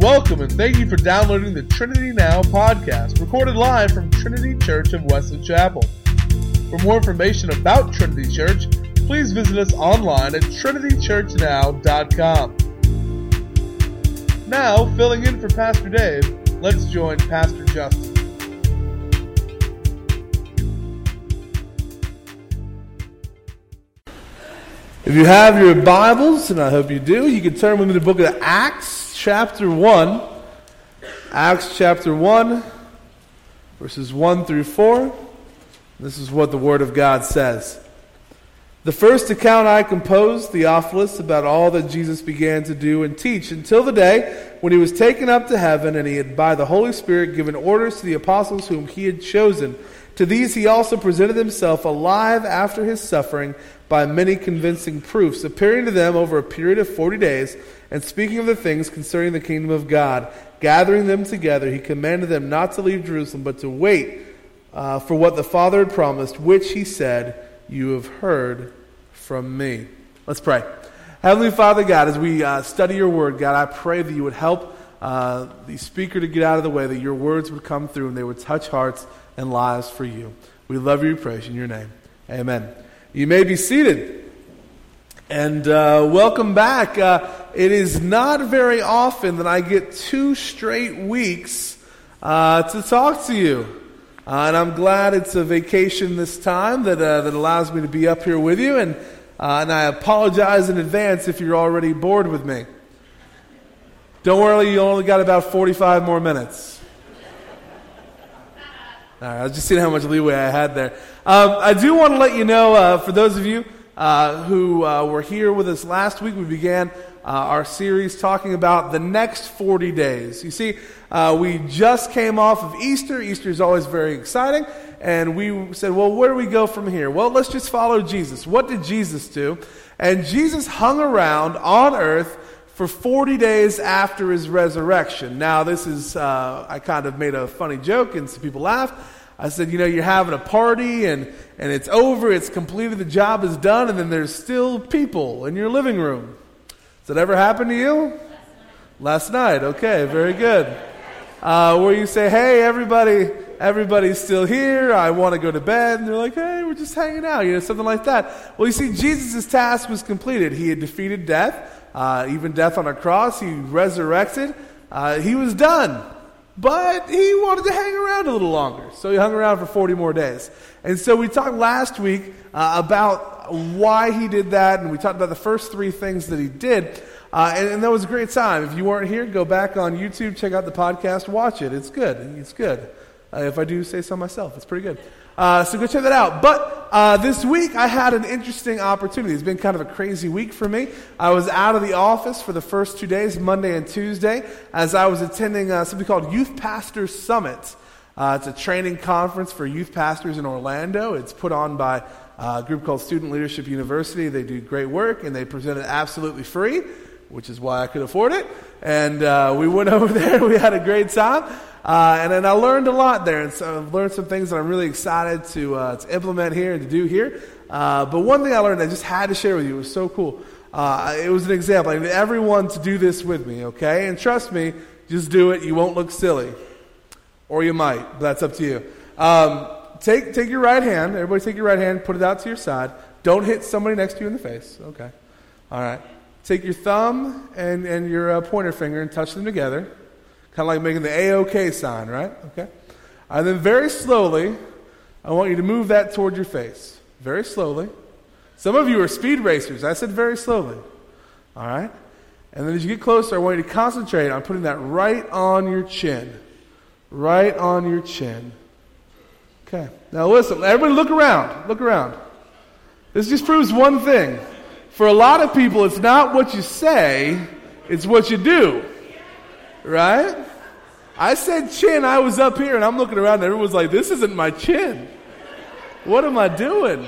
Welcome and thank you for downloading the Trinity Now podcast, recorded live from Trinity Church of Wesley Chapel. For more information about Trinity Church, please visit us online at trinitychurchnow.com. Now, filling in for Pastor Dave, let's join Pastor Justin. If you have your Bibles, and I hope you do, you can turn with me to the book of Acts chapter 1. Acts chapter 1, verses 1 through 4. This is what the Word of God says. The first account I composed, Theophilus, about all that Jesus began to do and teach until the day when he was taken up to heaven and he had by the Holy Spirit given orders to the apostles whom he had chosen. To these he also presented himself alive after his suffering by many convincing proofs, appearing to them over a period of forty days and speaking of the things concerning the kingdom of God, gathering them together, he commanded them not to leave Jerusalem, but to wait uh, for what the Father had promised, which he said, You have heard from me. Let's pray. Heavenly Father, God, as we uh, study your word, God, I pray that you would help uh, the speaker to get out of the way, that your words would come through and they would touch hearts and lives for you. We love you, praise in your name. Amen. You may be seated. And uh, welcome back. Uh, it is not very often that I get two straight weeks uh, to talk to you. Uh, and I'm glad it's a vacation this time that, uh, that allows me to be up here with you. And, uh, and I apologize in advance if you're already bored with me. Don't worry, you only got about 45 more minutes. All right, I was just seeing how much leeway I had there. Um, I do want to let you know, for those of you uh, who uh, were here with us last week. We began uh, our series talking about the next 40 days. You see, uh, we just came off of Easter. Easter is always very exciting. And we said, well, where do we go from here? Well, let's just follow Jesus. What did Jesus do? And Jesus hung around on earth for 40 days after his resurrection. Now, this is, uh, I kind of made a funny joke and some people laughed. I said, you know, you're having a party and, and it's over, it's completed, the job is done, and then there's still people in your living room. That ever happen to you? Last night. Okay, very good. Uh, where you say, hey, everybody, everybody's still here. I want to go to bed. And they're like, hey, we're just hanging out, you know, something like that. Well, you see, Jesus' task was completed. He had defeated death, uh, even death on a cross. He resurrected. Uh, he was done. But he wanted to hang around a little longer. So he hung around for 40 more days. And so we talked last week uh, about why he did that, and we talked about the first three things that he did. Uh, and, and, that was a great time. If you weren't here, go back on YouTube, check out the podcast, watch it. It's good. It's good. Uh, if I do say so myself, it's pretty good. Uh, so go check that out. But uh, this week I had an interesting opportunity. It's been kind of a crazy week for me. I was out of the office for the first two days, Monday and Tuesday, as I was attending uh, something called Youth Pastors Summit. Uh, it's a training conference for youth pastors in Orlando. It's put on by uh, a group called Student Leadership University. They do great work and they present it absolutely free, which is why I could afford it. And uh, we went over there. We had a great time. Uh, and then I learned a lot there, and so I've learned some things that I'm really excited to, uh, to implement here and to do here. Uh, but one thing I learned I just had to share with you, it was so cool. Uh, it was an example. I need everyone to do this with me, okay? And trust me, just do it. You won't look silly. Or you might, but that's up to you. Um, take, take your right hand, everybody take your right hand, put it out to your side. Don't hit somebody next to you in the face, okay? All right. Take your thumb and, and your uh, pointer finger and touch them together. Kind of like making the A-OK sign, right? Okay. And then very slowly, I want you to move that toward your face. Very slowly. Some of you are speed racers. I said very slowly. All right? And then as you get closer, I want you to concentrate on putting that right on your chin. Right on your chin. Okay. Now listen, everybody look around. Look around. This just proves one thing. For a lot of people, it's not what you say, it's what you do. Right? I said chin, I was up here and I'm looking around and everyone's like, this isn't my chin. What am I doing?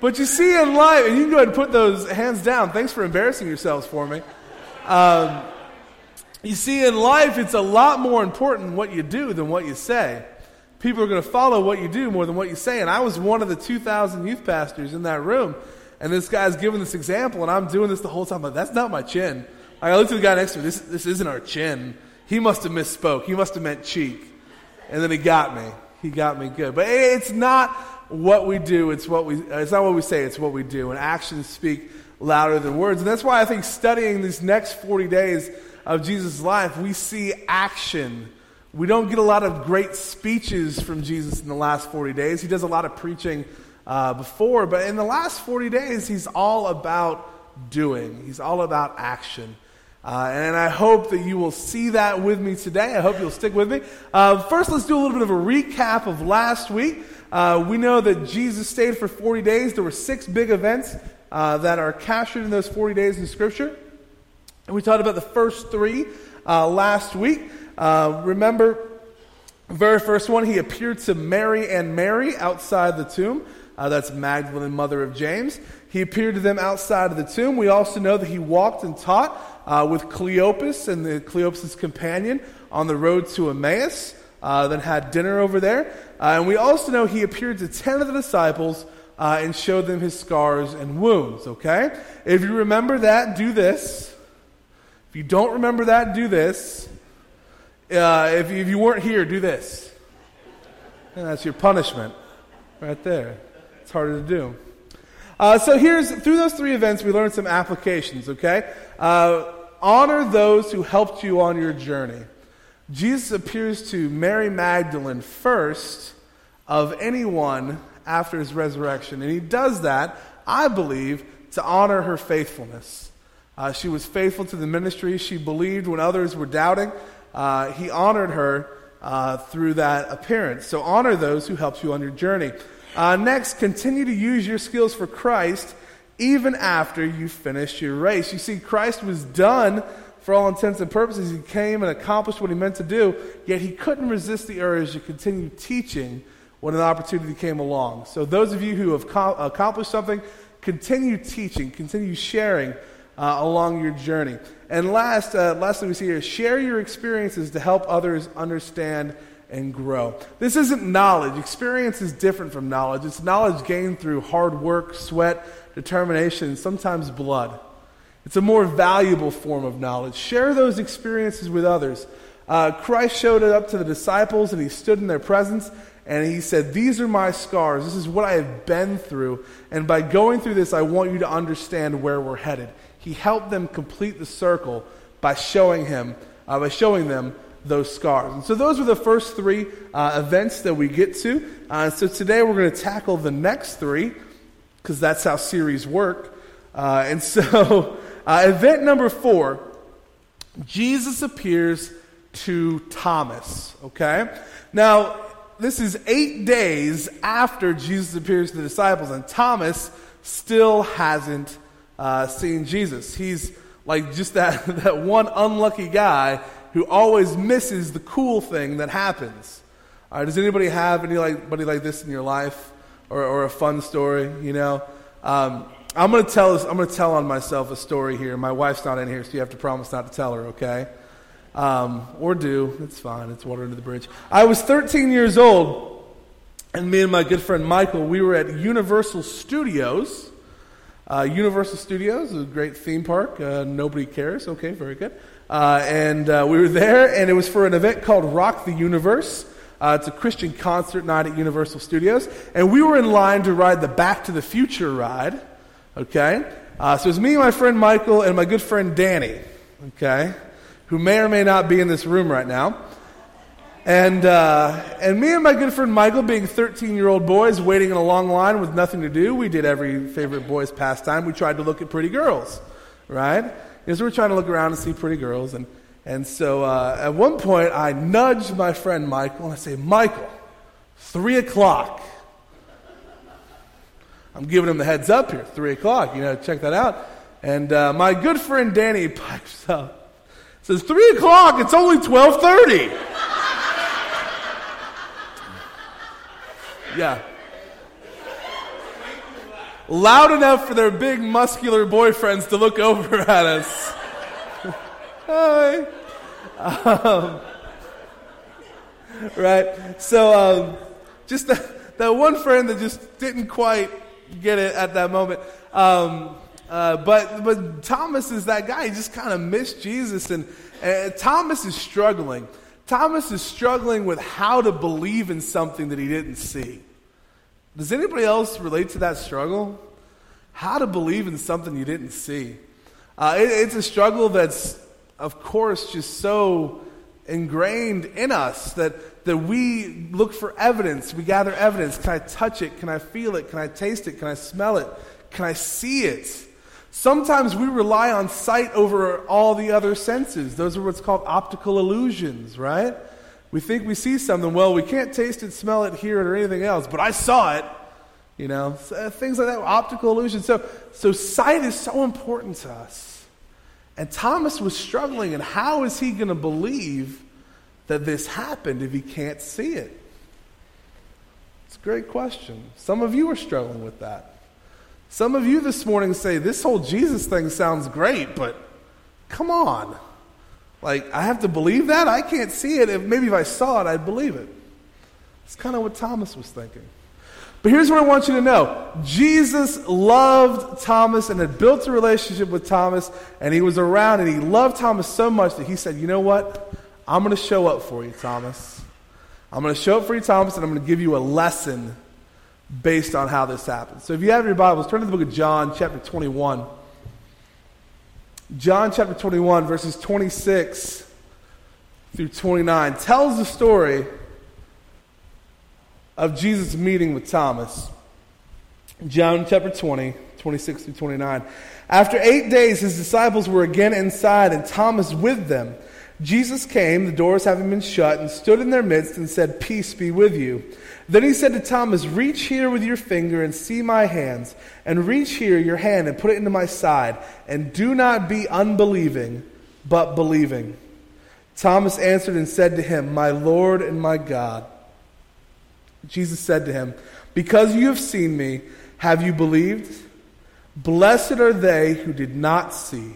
But you see in life, and you can go ahead and put those hands down. Thanks for embarrassing yourselves for me. Um, you see, in life, it's a lot more important what you do than what you say. People are going to follow what you do more than what you say. And I was one of the 2,000 youth pastors in that room. And this guy's giving this example, and I'm doing this the whole time. Like, that's not my chin. I looked at the guy next to me. This, this isn't our chin. He must have misspoke. He must have meant cheek. And then he got me. He got me good. But it's not what we do. It's what we. It's not what we say. It's what we do. And actions speak louder than words. And that's why I think studying these next 40 days of Jesus' life, we see action. We don't get a lot of great speeches from Jesus in the last 40 days. He does a lot of preaching uh, before, but in the last 40 days, he's all about doing, he's all about action. Uh, and I hope that you will see that with me today. I hope you'll stick with me. Uh, first, let's do a little bit of a recap of last week. Uh, we know that Jesus stayed for 40 days. There were six big events uh, that are captured in those 40 days in Scripture. And we talked about the first three uh, last week. Uh, remember, very first one, he appeared to Mary and Mary outside the tomb. Uh, that's Magdalene, mother of James. He appeared to them outside of the tomb. We also know that he walked and taught uh, with Cleopas and the Cleopas' companion on the road to Emmaus, uh, then had dinner over there. Uh, and we also know he appeared to ten of the disciples uh, and showed them his scars and wounds, okay? If you remember that, do this. If you don't remember that, do this. Uh, if, if you weren't here, do this. And that's your punishment right there. It's harder to do. Uh, so here's through those three events, we learned some applications. Okay, uh, honor those who helped you on your journey. Jesus appears to Mary Magdalene first of anyone after his resurrection, and he does that, I believe, to honor her faithfulness. Uh, she was faithful to the ministry. She believed when others were doubting. Uh, he honored her uh, through that appearance. So honor those who helped you on your journey. Uh, next, continue to use your skills for Christ even after you finish your race. You see, Christ was done for all intents and purposes. He came and accomplished what he meant to do, yet he couldn't resist the urge to continue teaching when an opportunity came along. So, those of you who have co- accomplished something, continue teaching, continue sharing uh, along your journey. And last, uh, lastly, we see here share your experiences to help others understand and grow. This isn't knowledge. Experience is different from knowledge. It's knowledge gained through hard work, sweat, determination, sometimes blood. It's a more valuable form of knowledge. Share those experiences with others. Uh, Christ showed it up to the disciples and he stood in their presence and he said, These are my scars. This is what I have been through. And by going through this, I want you to understand where we're headed. He helped them complete the circle by showing him, uh, by showing them those scars. And so those were the first three uh, events that we get to. Uh, so today we're going to tackle the next three because that's how series work. Uh, and so uh, event number four, Jesus appears to Thomas. Okay, now this is eight days after Jesus appears to the disciples, and Thomas still hasn't uh, seeing Jesus. He's like just that, that one unlucky guy who always misses the cool thing that happens. All right, does anybody have anybody like this in your life or, or a fun story? You know, um, I'm going to tell I'm going to tell on myself a story here. My wife's not in here, so you have to promise not to tell her, okay? Um, or do. It's fine. It's water under the bridge. I was 13 years old, and me and my good friend Michael, we were at Universal Studios uh, Universal Studios is a great theme park. Uh, nobody cares. Okay, very good. Uh, and uh, we were there, and it was for an event called Rock the Universe. Uh, it's a Christian concert night at Universal Studios. And we were in line to ride the Back to the Future ride. Okay? Uh, so it was me, my friend Michael, and my good friend Danny. Okay? Who may or may not be in this room right now. And, uh, and me and my good friend Michael, being 13 year old boys waiting in a long line with nothing to do, we did every favorite boy's pastime. We tried to look at pretty girls, right? Because we were trying to look around and see pretty girls. And, and so uh, at one point, I nudged my friend Michael and I say, Michael, three o'clock. I'm giving him the heads up here, three o'clock. You know, check that out. And uh, my good friend Danny pipes up, says, three o'clock. It's only twelve thirty. Yeah. Loud enough for their big muscular boyfriends to look over at us. Hi. Um, right? So, um, just that, that one friend that just didn't quite get it at that moment. Um, Uh, but but Thomas is that guy. He just kind of missed Jesus, and uh, Thomas is struggling. Thomas is struggling with how to believe in something that he didn't see. Does anybody else relate to that struggle? How to believe in something you didn't see. Uh, it, it's a struggle that's, of course, just so ingrained in us that, that we look for evidence. We gather evidence. Can I touch it? Can I feel it? Can I taste it? Can I smell it? Can I see it? Sometimes we rely on sight over all the other senses. Those are what's called optical illusions, right? We think we see something. Well, we can't taste it, smell it, hear it, or anything else, but I saw it. You know, uh, things like that, optical illusions. So, so sight is so important to us. And Thomas was struggling, and how is he going to believe that this happened if he can't see it? It's a great question. Some of you are struggling with that. Some of you this morning say, This whole Jesus thing sounds great, but come on. Like, I have to believe that? I can't see it. If, maybe if I saw it, I'd believe it. It's kind of what Thomas was thinking. But here's what I want you to know Jesus loved Thomas and had built a relationship with Thomas, and he was around, and he loved Thomas so much that he said, You know what? I'm going to show up for you, Thomas. I'm going to show up for you, Thomas, and I'm going to give you a lesson based on how this happened. So if you have your Bibles, turn to the book of John, chapter 21. John chapter 21, verses 26 through 29, tells the story of Jesus' meeting with Thomas. John chapter 20, 26 through 29. After eight days, his disciples were again inside, and Thomas with them. Jesus came, the doors having been shut, and stood in their midst and said, Peace be with you. Then he said to Thomas, Reach here with your finger and see my hands, and reach here your hand and put it into my side, and do not be unbelieving, but believing. Thomas answered and said to him, My Lord and my God. Jesus said to him, Because you have seen me, have you believed? Blessed are they who did not see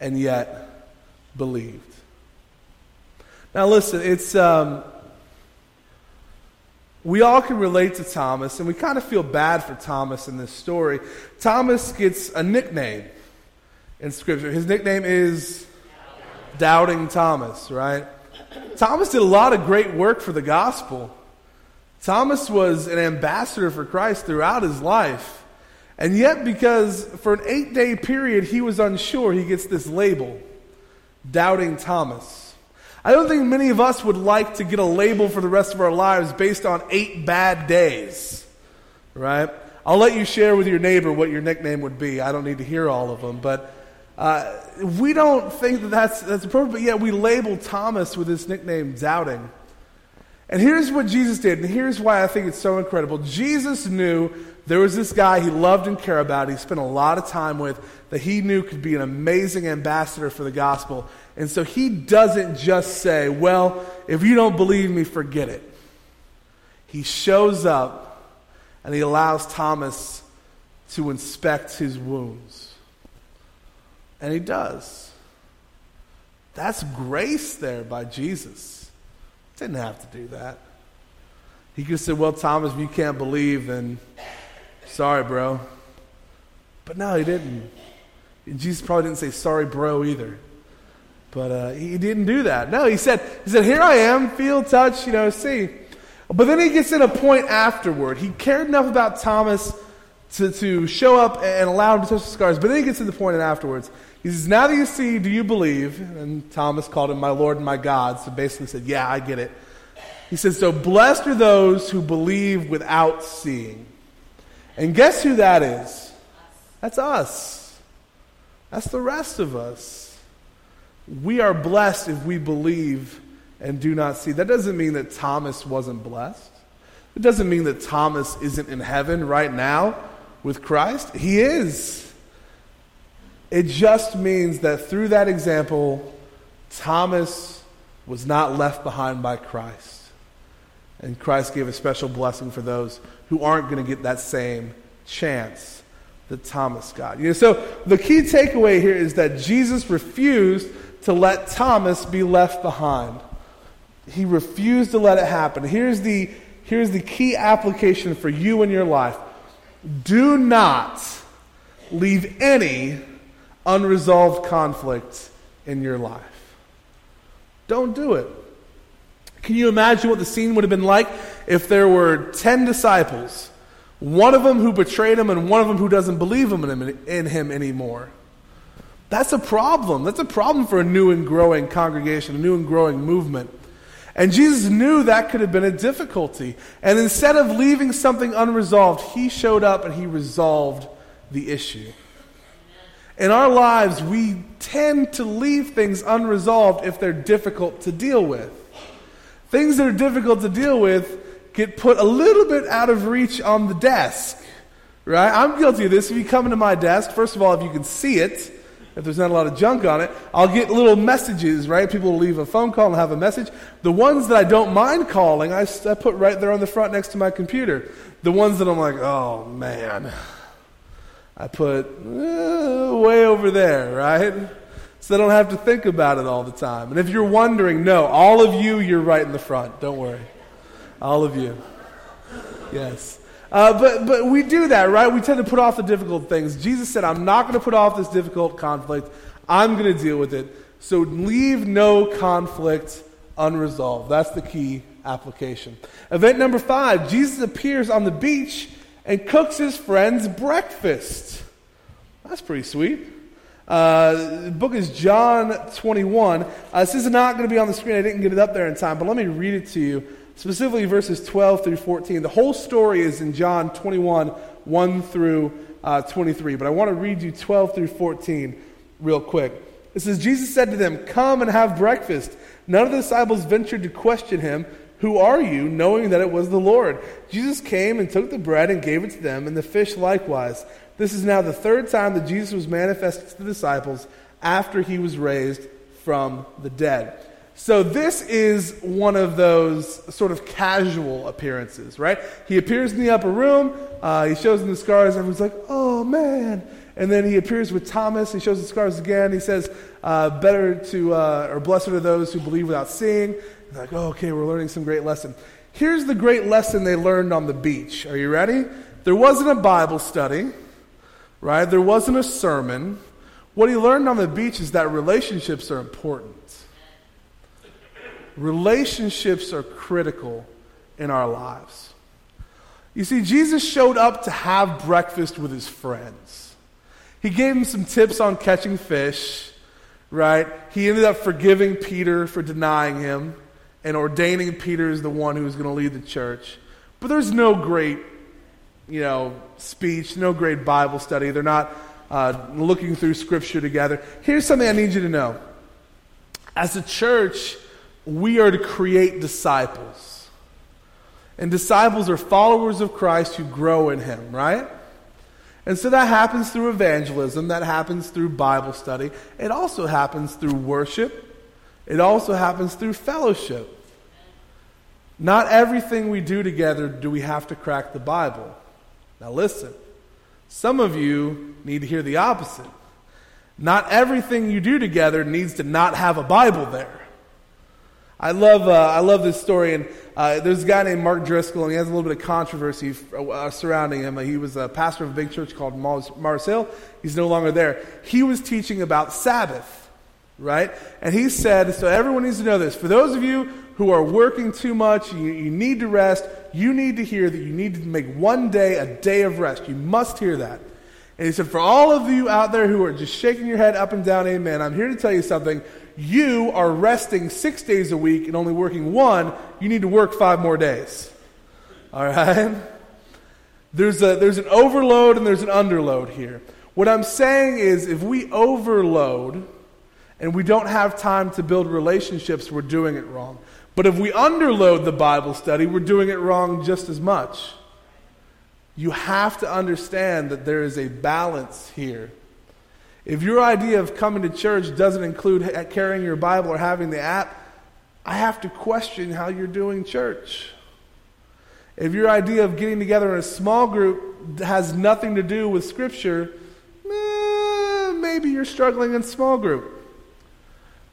and yet believed. Now, listen, it's. Um, we all can relate to Thomas, and we kind of feel bad for Thomas in this story. Thomas gets a nickname in Scripture. His nickname is Doubting Thomas, right? Thomas did a lot of great work for the gospel. Thomas was an ambassador for Christ throughout his life. And yet, because for an eight day period he was unsure, he gets this label Doubting Thomas. I don't think many of us would like to get a label for the rest of our lives based on eight bad days, right? I'll let you share with your neighbor what your nickname would be. I don't need to hear all of them, but uh, we don't think that that's, that's appropriate, but yet we label Thomas with this nickname, Doubting. And here's what Jesus did, and here's why I think it's so incredible. Jesus knew there was this guy he loved and cared about, he spent a lot of time with, that he knew could be an amazing ambassador for the gospel. And so he doesn't just say, Well, if you don't believe me, forget it. He shows up and he allows Thomas to inspect his wounds. And he does. That's grace there by Jesus. Didn't have to do that. He could have said, Well, Thomas, if you can't believe, then sorry, bro. But no, he didn't. Jesus probably didn't say sorry, bro, either. But uh, he didn't do that. No, he said, he said, here I am, feel, touch, you know, see. But then he gets in a point afterward. He cared enough about Thomas to, to show up and allow him to touch the scars. But then he gets to the and afterwards. He says, Now that you see, do you believe? And Thomas called him my Lord and my God. So basically said, Yeah, I get it. He says, So blessed are those who believe without seeing. And guess who that is? That's us. That's the rest of us. We are blessed if we believe and do not see. That doesn't mean that Thomas wasn't blessed. It doesn't mean that Thomas isn't in heaven right now with Christ. He is. It just means that through that example, Thomas was not left behind by Christ. And Christ gave a special blessing for those who aren't going to get that same chance that Thomas got. You know, so the key takeaway here is that Jesus refused to let Thomas be left behind. He refused to let it happen. Here's the, here's the key application for you in your life. Do not leave any unresolved conflict in your life. Don't do it. Can you imagine what the scene would have been like if there were 10 disciples, one of them who betrayed him and one of them who doesn't believe in him anymore? That's a problem. That's a problem for a new and growing congregation, a new and growing movement. And Jesus knew that could have been a difficulty. And instead of leaving something unresolved, he showed up and he resolved the issue. In our lives, we tend to leave things unresolved if they're difficult to deal with. Things that are difficult to deal with get put a little bit out of reach on the desk, right? I'm guilty of this. If you come into my desk, first of all, if you can see it, if there's not a lot of junk on it, I'll get little messages, right? People will leave a phone call and have a message. The ones that I don't mind calling, I, I put right there on the front next to my computer. The ones that I'm like, oh man, I put uh, way over there, right? So I don't have to think about it all the time. And if you're wondering, no, all of you, you're right in the front. Don't worry. All of you. Yes. Uh, but, but we do that, right? We tend to put off the difficult things. Jesus said, I'm not going to put off this difficult conflict. I'm going to deal with it. So leave no conflict unresolved. That's the key application. Event number five Jesus appears on the beach and cooks his friends breakfast. That's pretty sweet. Uh, the book is John 21. Uh, this is not going to be on the screen. I didn't get it up there in time, but let me read it to you, specifically verses 12 through 14. The whole story is in John 21, 1 through uh, 23, but I want to read you 12 through 14 real quick. It says, Jesus said to them, Come and have breakfast. None of the disciples ventured to question him. Who are you? knowing that it was the Lord. Jesus came and took the bread and gave it to them, and the fish likewise. This is now the third time that Jesus was manifested to the disciples after he was raised from the dead. So, this is one of those sort of casual appearances, right? He appears in the upper room, uh, he shows them the scars, and everyone's like, oh man. And then he appears with Thomas, he shows the scars again. He says, uh, better to, uh, or blessed are those who believe without seeing like, oh, okay, we're learning some great lesson. Here's the great lesson they learned on the beach. Are you ready? There wasn't a Bible study, right? There wasn't a sermon. What he learned on the beach is that relationships are important. Relationships are critical in our lives. You see, Jesus showed up to have breakfast with his friends. He gave them some tips on catching fish, right? He ended up forgiving Peter for denying him and ordaining Peter as the one who is going to lead the church. But there's no great, you know, speech, no great Bible study. They're not uh, looking through Scripture together. Here's something I need you to know. As a church, we are to create disciples. And disciples are followers of Christ who grow in Him, right? And so that happens through evangelism, that happens through Bible study, it also happens through worship it also happens through fellowship. Not everything we do together do we have to crack the Bible. Now, listen, some of you need to hear the opposite. Not everything you do together needs to not have a Bible there. I love, uh, I love this story, and uh, there's a guy named Mark Driscoll, and he has a little bit of controversy uh, surrounding him. he was a pastor of a big church called Mars, Mars Hill. He's no longer there. He was teaching about Sabbath right? And he said, so everyone needs to know this. For those of you who are working too much, you, you need to rest, you need to hear that you need to make one day a day of rest. You must hear that. And he said, for all of you out there who are just shaking your head up and down, amen, I'm here to tell you something. You are resting six days a week and only working one. You need to work five more days. All right? There's, a, there's an overload and there's an underload here. What I'm saying is, if we overload, and we don't have time to build relationships, we're doing it wrong. But if we underload the Bible study, we're doing it wrong just as much. You have to understand that there is a balance here. If your idea of coming to church doesn't include carrying your Bible or having the app, I have to question how you're doing church. If your idea of getting together in a small group has nothing to do with Scripture, eh, maybe you're struggling in small group.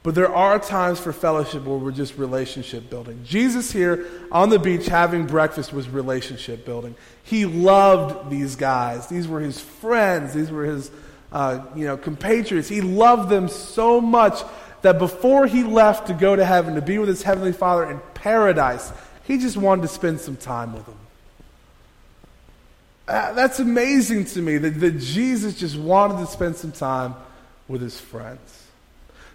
But there are times for fellowship where we're just relationship building. Jesus here on the beach having breakfast was relationship building. He loved these guys. These were his friends. These were his uh, you know, compatriots. He loved them so much that before he left to go to heaven, to be with his heavenly Father in paradise, he just wanted to spend some time with them. Uh, that's amazing to me that, that Jesus just wanted to spend some time with his friends.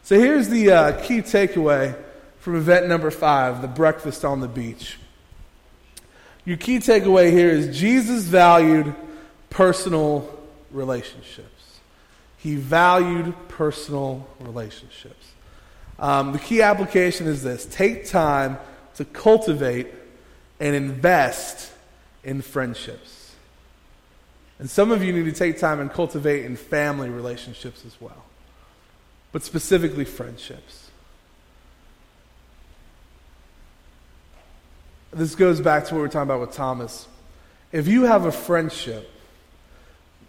So here's the uh, key takeaway from event number five the breakfast on the beach. Your key takeaway here is Jesus valued personal relationships. He valued personal relationships. Um, the key application is this take time to cultivate and invest in friendships. And some of you need to take time and cultivate in family relationships as well but specifically friendships. This goes back to what we were talking about with Thomas. If you have a friendship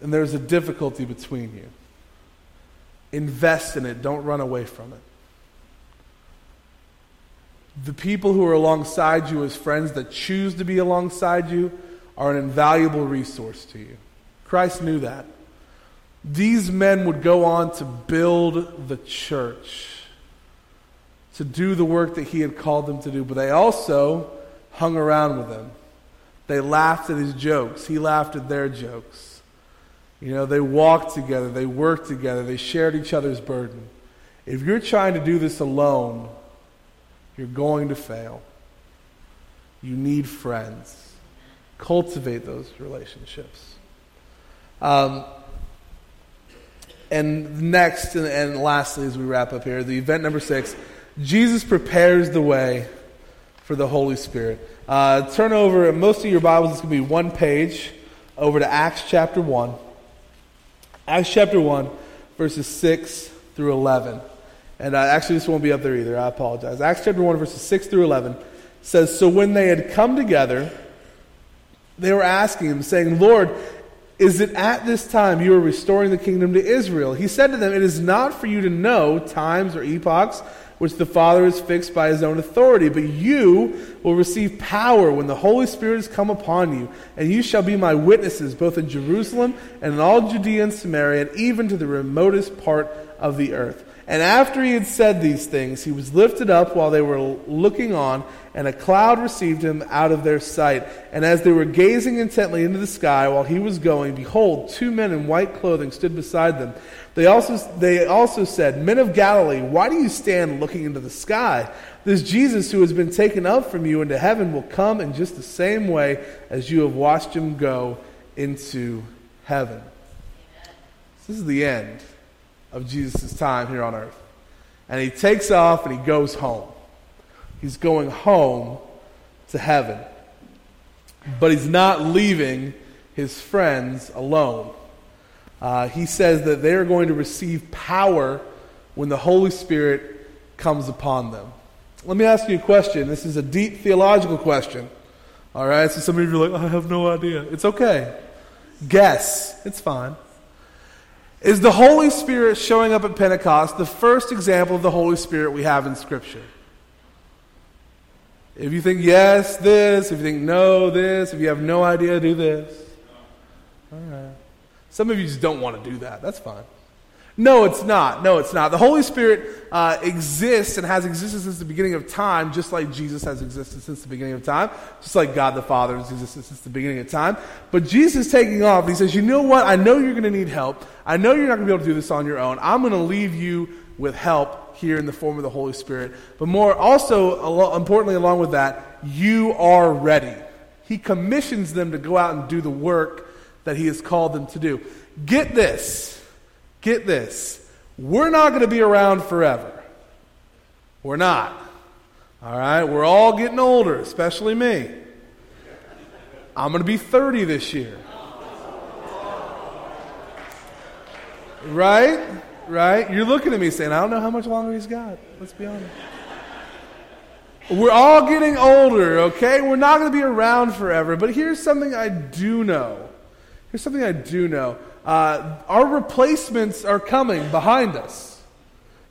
and there's a difficulty between you, invest in it, don't run away from it. The people who are alongside you as friends that choose to be alongside you are an invaluable resource to you. Christ knew that. These men would go on to build the church, to do the work that he had called them to do, but they also hung around with him. They laughed at his jokes, he laughed at their jokes. You know, they walked together, they worked together, they shared each other's burden. If you're trying to do this alone, you're going to fail. You need friends. Cultivate those relationships. Um, and next, and, and lastly, as we wrap up here, the event number six Jesus prepares the way for the Holy Spirit. Uh, turn over, most of your Bibles, it's going to be one page over to Acts chapter 1. Acts chapter 1, verses 6 through 11. And uh, actually, this won't be up there either. I apologize. Acts chapter 1, verses 6 through 11 says So when they had come together, they were asking him, saying, Lord, is that at this time you are restoring the kingdom to Israel. He said to them, It is not for you to know times or epochs which the Father has fixed by his own authority, but you will receive power when the Holy Spirit has come upon you, and you shall be my witnesses both in Jerusalem and in all Judea and Samaria, and even to the remotest part of the earth. And after he had said these things, he was lifted up while they were looking on, and a cloud received him out of their sight. And as they were gazing intently into the sky while he was going, behold, two men in white clothing stood beside them. They also, they also said, Men of Galilee, why do you stand looking into the sky? This Jesus who has been taken up from you into heaven will come in just the same way as you have watched him go into heaven. This is the end of Jesus' time here on earth. And he takes off and he goes home. He's going home to heaven. But he's not leaving his friends alone. Uh, he says that they are going to receive power when the Holy Spirit comes upon them. Let me ask you a question. This is a deep theological question. All right? So some of you are like, I have no idea. It's okay. Guess. It's fine. Is the Holy Spirit showing up at Pentecost the first example of the Holy Spirit we have in Scripture? If you think yes, this. If you think no, this. If you have no idea, do this. All right. Some of you just don't want to do that. That's fine. No, it's not. No, it's not. The Holy Spirit uh, exists and has existed since the beginning of time, just like Jesus has existed since the beginning of time, just like God the Father has existed since the beginning of time. But Jesus taking off. He says, You know what? I know you're going to need help. I know you're not going to be able to do this on your own. I'm going to leave you with help here in the form of the Holy Spirit. But more, also, importantly, along with that, you are ready. He commissions them to go out and do the work that He has called them to do. Get this Get this. We're not going to be around forever. We're not. All right? We're all getting older, especially me. I'm going to be 30 this year. Right? Right? You're looking at me saying, I don't know how much longer he's got. Let's be honest. We're all getting older, okay? We're not going to be around forever. But here's something I do know. Here's something I do know. Uh, our replacements are coming behind us.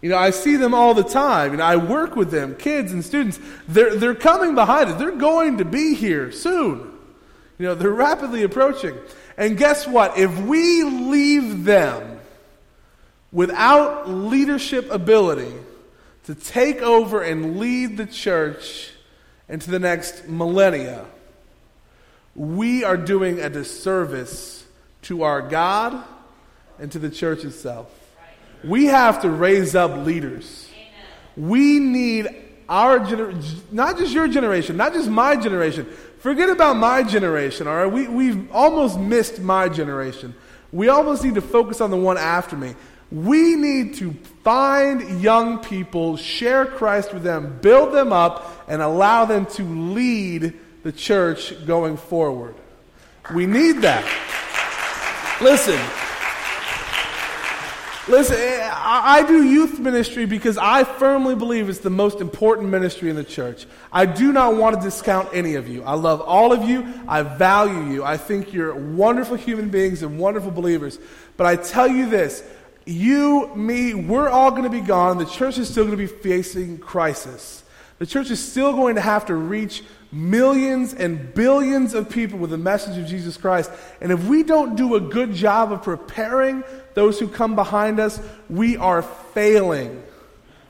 You know, I see them all the time. Know, I work with them, kids and students. They're, they're coming behind us. They're going to be here soon. You know, they're rapidly approaching. And guess what? If we leave them without leadership ability to take over and lead the church into the next millennia, we are doing a disservice to our God and to the church itself. We have to raise up leaders. We need our generation, not just your generation, not just my generation. Forget about my generation, all right? We, we've almost missed my generation. We almost need to focus on the one after me. We need to find young people, share Christ with them, build them up, and allow them to lead the church going forward. We need that. Listen. Listen, eh, I do youth ministry because I firmly believe it's the most important ministry in the church. I do not want to discount any of you. I love all of you. I value you. I think you're wonderful human beings and wonderful believers. But I tell you this you, me, we're all going to be gone. The church is still going to be facing crisis. The church is still going to have to reach millions and billions of people with the message of Jesus Christ. And if we don't do a good job of preparing those who come behind us, we are failing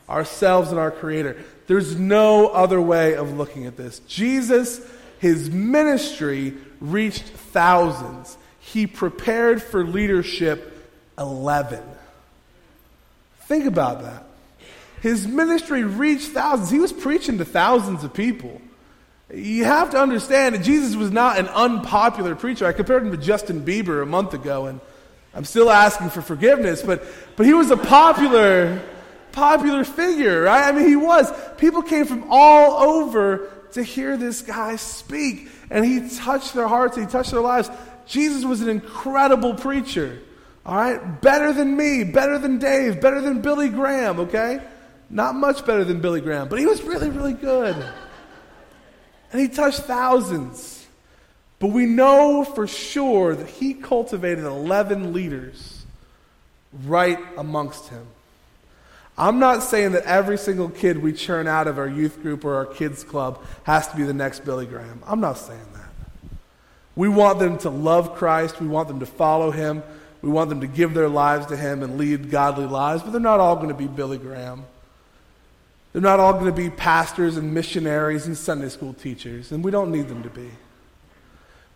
ourselves and our Creator. There's no other way of looking at this. Jesus, his ministry reached thousands. He prepared for leadership 11. Think about that. His ministry reached thousands. He was preaching to thousands of people. You have to understand that Jesus was not an unpopular preacher. I compared him to Justin Bieber a month ago, and I'm still asking for forgiveness, but, but he was a popular, popular figure, right? I mean, he was. People came from all over to hear this guy speak, and he touched their hearts, he touched their lives. Jesus was an incredible preacher, all right? Better than me, better than Dave, better than Billy Graham, okay? Not much better than Billy Graham, but he was really, really good. And he touched thousands. But we know for sure that he cultivated 11 leaders right amongst him. I'm not saying that every single kid we churn out of our youth group or our kids club has to be the next Billy Graham. I'm not saying that. We want them to love Christ, we want them to follow him, we want them to give their lives to him and lead godly lives, but they're not all going to be Billy Graham. They're not all going to be pastors and missionaries and Sunday school teachers, and we don't need them to be.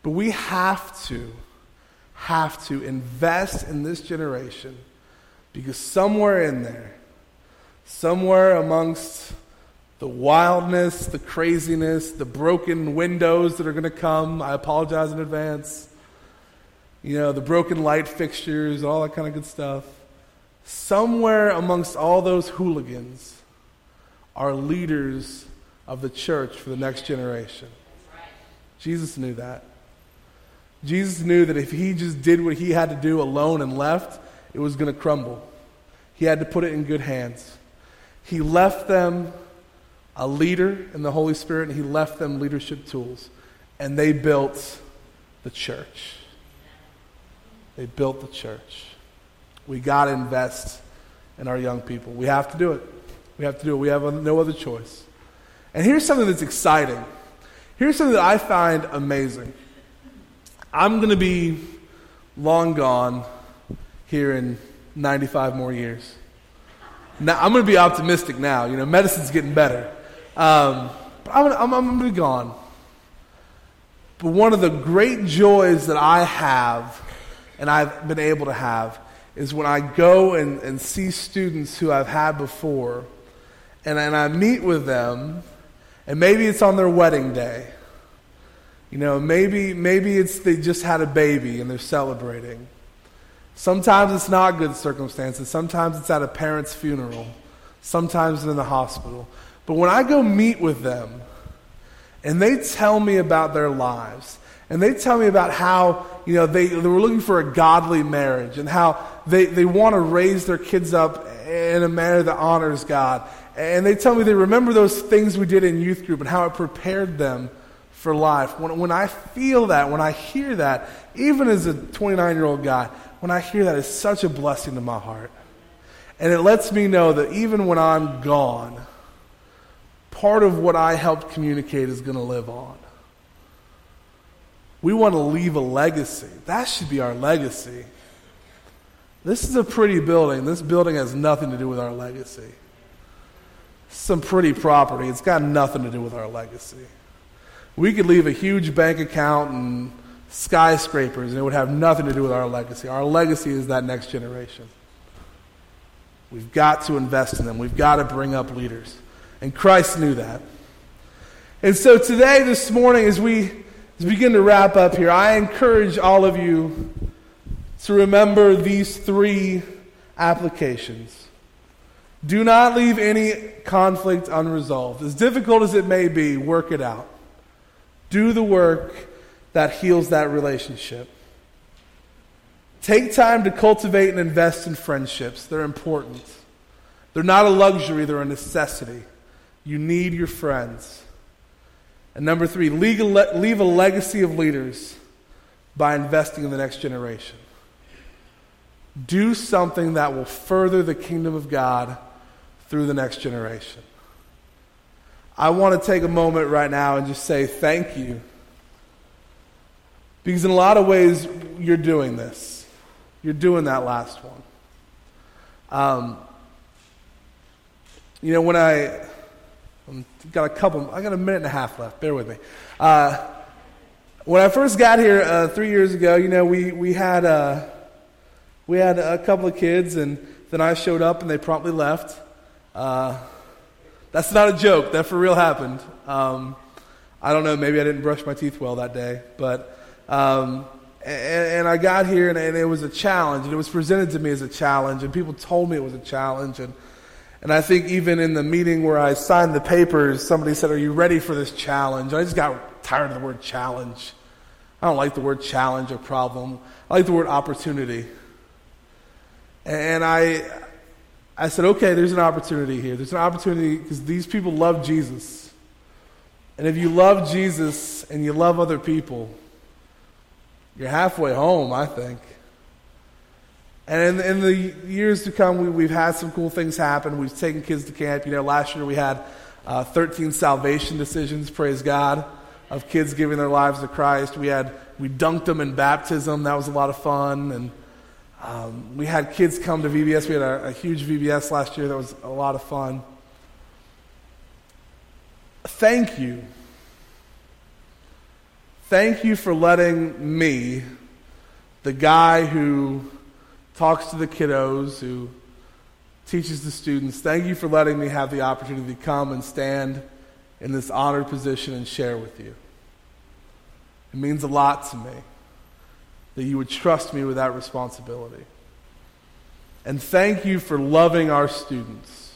But we have to, have to invest in this generation because somewhere in there, somewhere amongst the wildness, the craziness, the broken windows that are going to come, I apologize in advance, you know, the broken light fixtures, all that kind of good stuff. Somewhere amongst all those hooligans, are leaders of the church for the next generation. Jesus knew that. Jesus knew that if he just did what he had to do alone and left, it was going to crumble. He had to put it in good hands. He left them a leader in the Holy Spirit, and he left them leadership tools. And they built the church. They built the church. We got to invest in our young people. We have to do it. We have to do it. We have no other choice. And here's something that's exciting. Here's something that I find amazing. I'm going to be long gone here in 95 more years. Now, I'm going to be optimistic now. You know, medicine's getting better. Um, but I'm, I'm, I'm going to be gone. But one of the great joys that I have, and I've been able to have, is when I go and, and see students who I've had before and, and I meet with them, and maybe it's on their wedding day. You know, maybe, maybe it's they just had a baby and they're celebrating. Sometimes it's not good circumstances. Sometimes it's at a parent's funeral. Sometimes it's in the hospital. But when I go meet with them and they tell me about their lives, and they tell me about how, you know, they, they were looking for a godly marriage and how they, they want to raise their kids up in a manner that honors God. And they tell me they remember those things we did in youth group and how it prepared them for life. When, when I feel that, when I hear that, even as a 29 year old guy, when I hear that, it's such a blessing to my heart. And it lets me know that even when I'm gone, part of what I helped communicate is going to live on. We want to leave a legacy. That should be our legacy. This is a pretty building. This building has nothing to do with our legacy. Some pretty property. It's got nothing to do with our legacy. We could leave a huge bank account and skyscrapers, and it would have nothing to do with our legacy. Our legacy is that next generation. We've got to invest in them. We've got to bring up leaders. And Christ knew that. And so today, this morning, as we, begin to wrap up here, I encourage all of you to remember these three applications. Do not leave any conflict unresolved. As difficult as it may be, work it out. Do the work that heals that relationship. Take time to cultivate and invest in friendships. They're important. They're not a luxury, they're a necessity. You need your friends. And number three, leave a, legacy of leaders by investing in the next generation. Do something that will further the kingdom of God through the next generation. I want to take a moment right now and just say thank you. Because in a lot of ways, you're doing this. You're doing that last one. Um, you know, when I I've got a couple, I got a minute and a half left. Bear with me. Uh, when I first got here uh, three years ago, you know, we we had uh, we had a couple of kids, and then I showed up, and they promptly left. Uh, that's not a joke. That for real happened. Um, I don't know. Maybe I didn't brush my teeth well that day, but um, and, I got here, and, and, it was a challenge, and it was presented to me as a challenge, and people told me it was a challenge, and and I think even in the meeting where I signed the papers, somebody said, "Are you ready for this challenge?" I just got tired of the word challenge. I don't like the word challenge or problem. I like the word opportunity. And I, I said, okay, there's an opportunity here. There's an opportunity because these people love Jesus. And if you love Jesus and you love other people, you're halfway home, I think. And in, in the years to come, we, have had some cool things happen. We've taken kids to camp. You know, last year we had uh, 13 salvation decisions, praise God, of kids giving their lives to Christ. We had we dunked them in baptism. That was a lot of fun. And um, we had kids come to VBS. We had a, a huge VBS last year. That was a lot of fun. Thank you Thank you for letting me, the guy who talks to the kiddos, who teaches the students, thank you for letting me have the opportunity to come and stand in this honored position and share with you. It means a lot to me that you would trust me with that responsibility. And thank you for loving our students.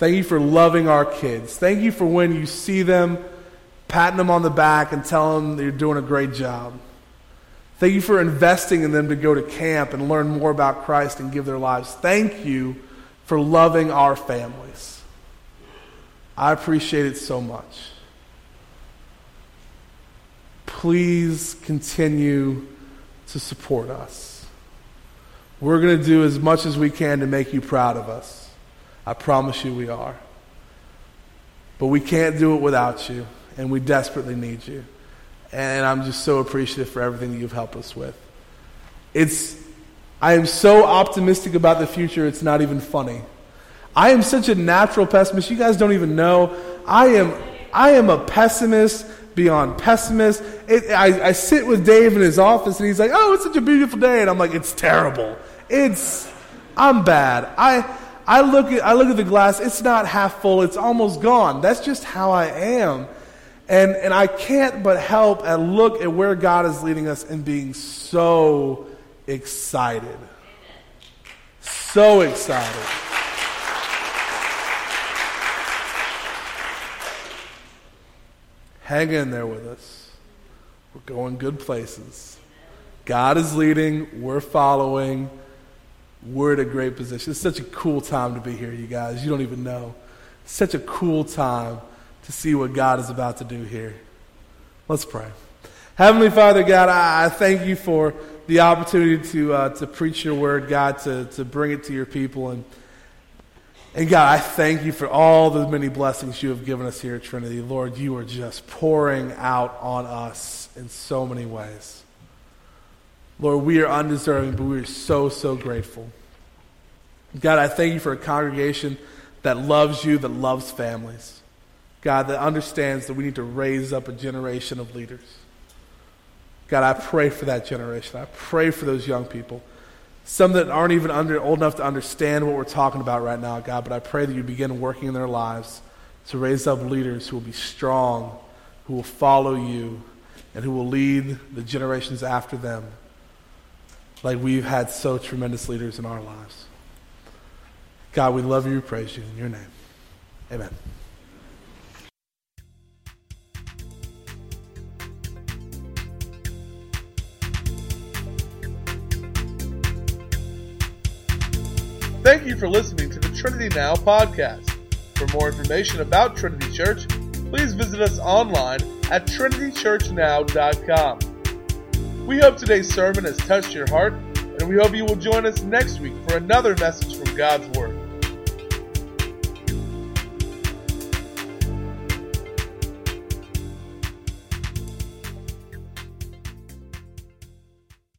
Thank you for loving our kids. Thank you for when you see them patting them on the back and telling them you're doing a great job. Thank you for investing in them to go to camp and learn more about Christ and give their lives. Thank you for loving our families. I appreciate it so much. Please continue to support us. We're going to do as much as we can to make you proud of us. I promise you we are. But we can't do it without you and we desperately need you. And I'm just so appreciative for everything that you've helped us with. It's, I am so optimistic about the future, it's not even funny. I am such a natural pessimist. You guys don't even know. I am, I am a pessimist beyond pessimist. It, I, I sit with Dave in his office and he's like, oh, it's such a beautiful day. And I'm like, it's terrible. It's, I'm bad. I, I look at, I look at the glass, it's not half full, it's almost gone. That's just how I am. And, and I can't but help and look at where God is leading us and being so excited. So excited. Hang in there with us. We're going good places. God is leading, we're following, we're at a great position. It's such a cool time to be here, you guys. You don't even know. such a cool time to see what God is about to do here. Let's pray. Heavenly Father, God, I, thank you for the opportunity to, uh, to preach your word, God, to, to bring it to your people. And, and God, I thank you for all the many blessings you have given us here at Trinity. Lord, you are just pouring out on us in so many ways. Lord, we are undeserving, but we are so, so grateful. God, I thank you for a congregation that loves you, that loves families. God, that understands that we need to raise up a generation of leaders. God, I pray for that generation. I pray for those young people. Some that aren't even under, old enough to understand what we're talking about right now, God, but I pray that you begin working in their lives to raise up leaders who will be strong, who will follow you, and who will lead the generations after them like we've had so tremendous leaders in our lives. God, we love you, we praise you in your name. Amen. Thank you for listening to the Trinity Now podcast. For more information about Trinity Church, please visit us online at trinitychurchnow.com. We hope today's sermon has touched your heart, and we hope you will join us next week for another message from God's Word.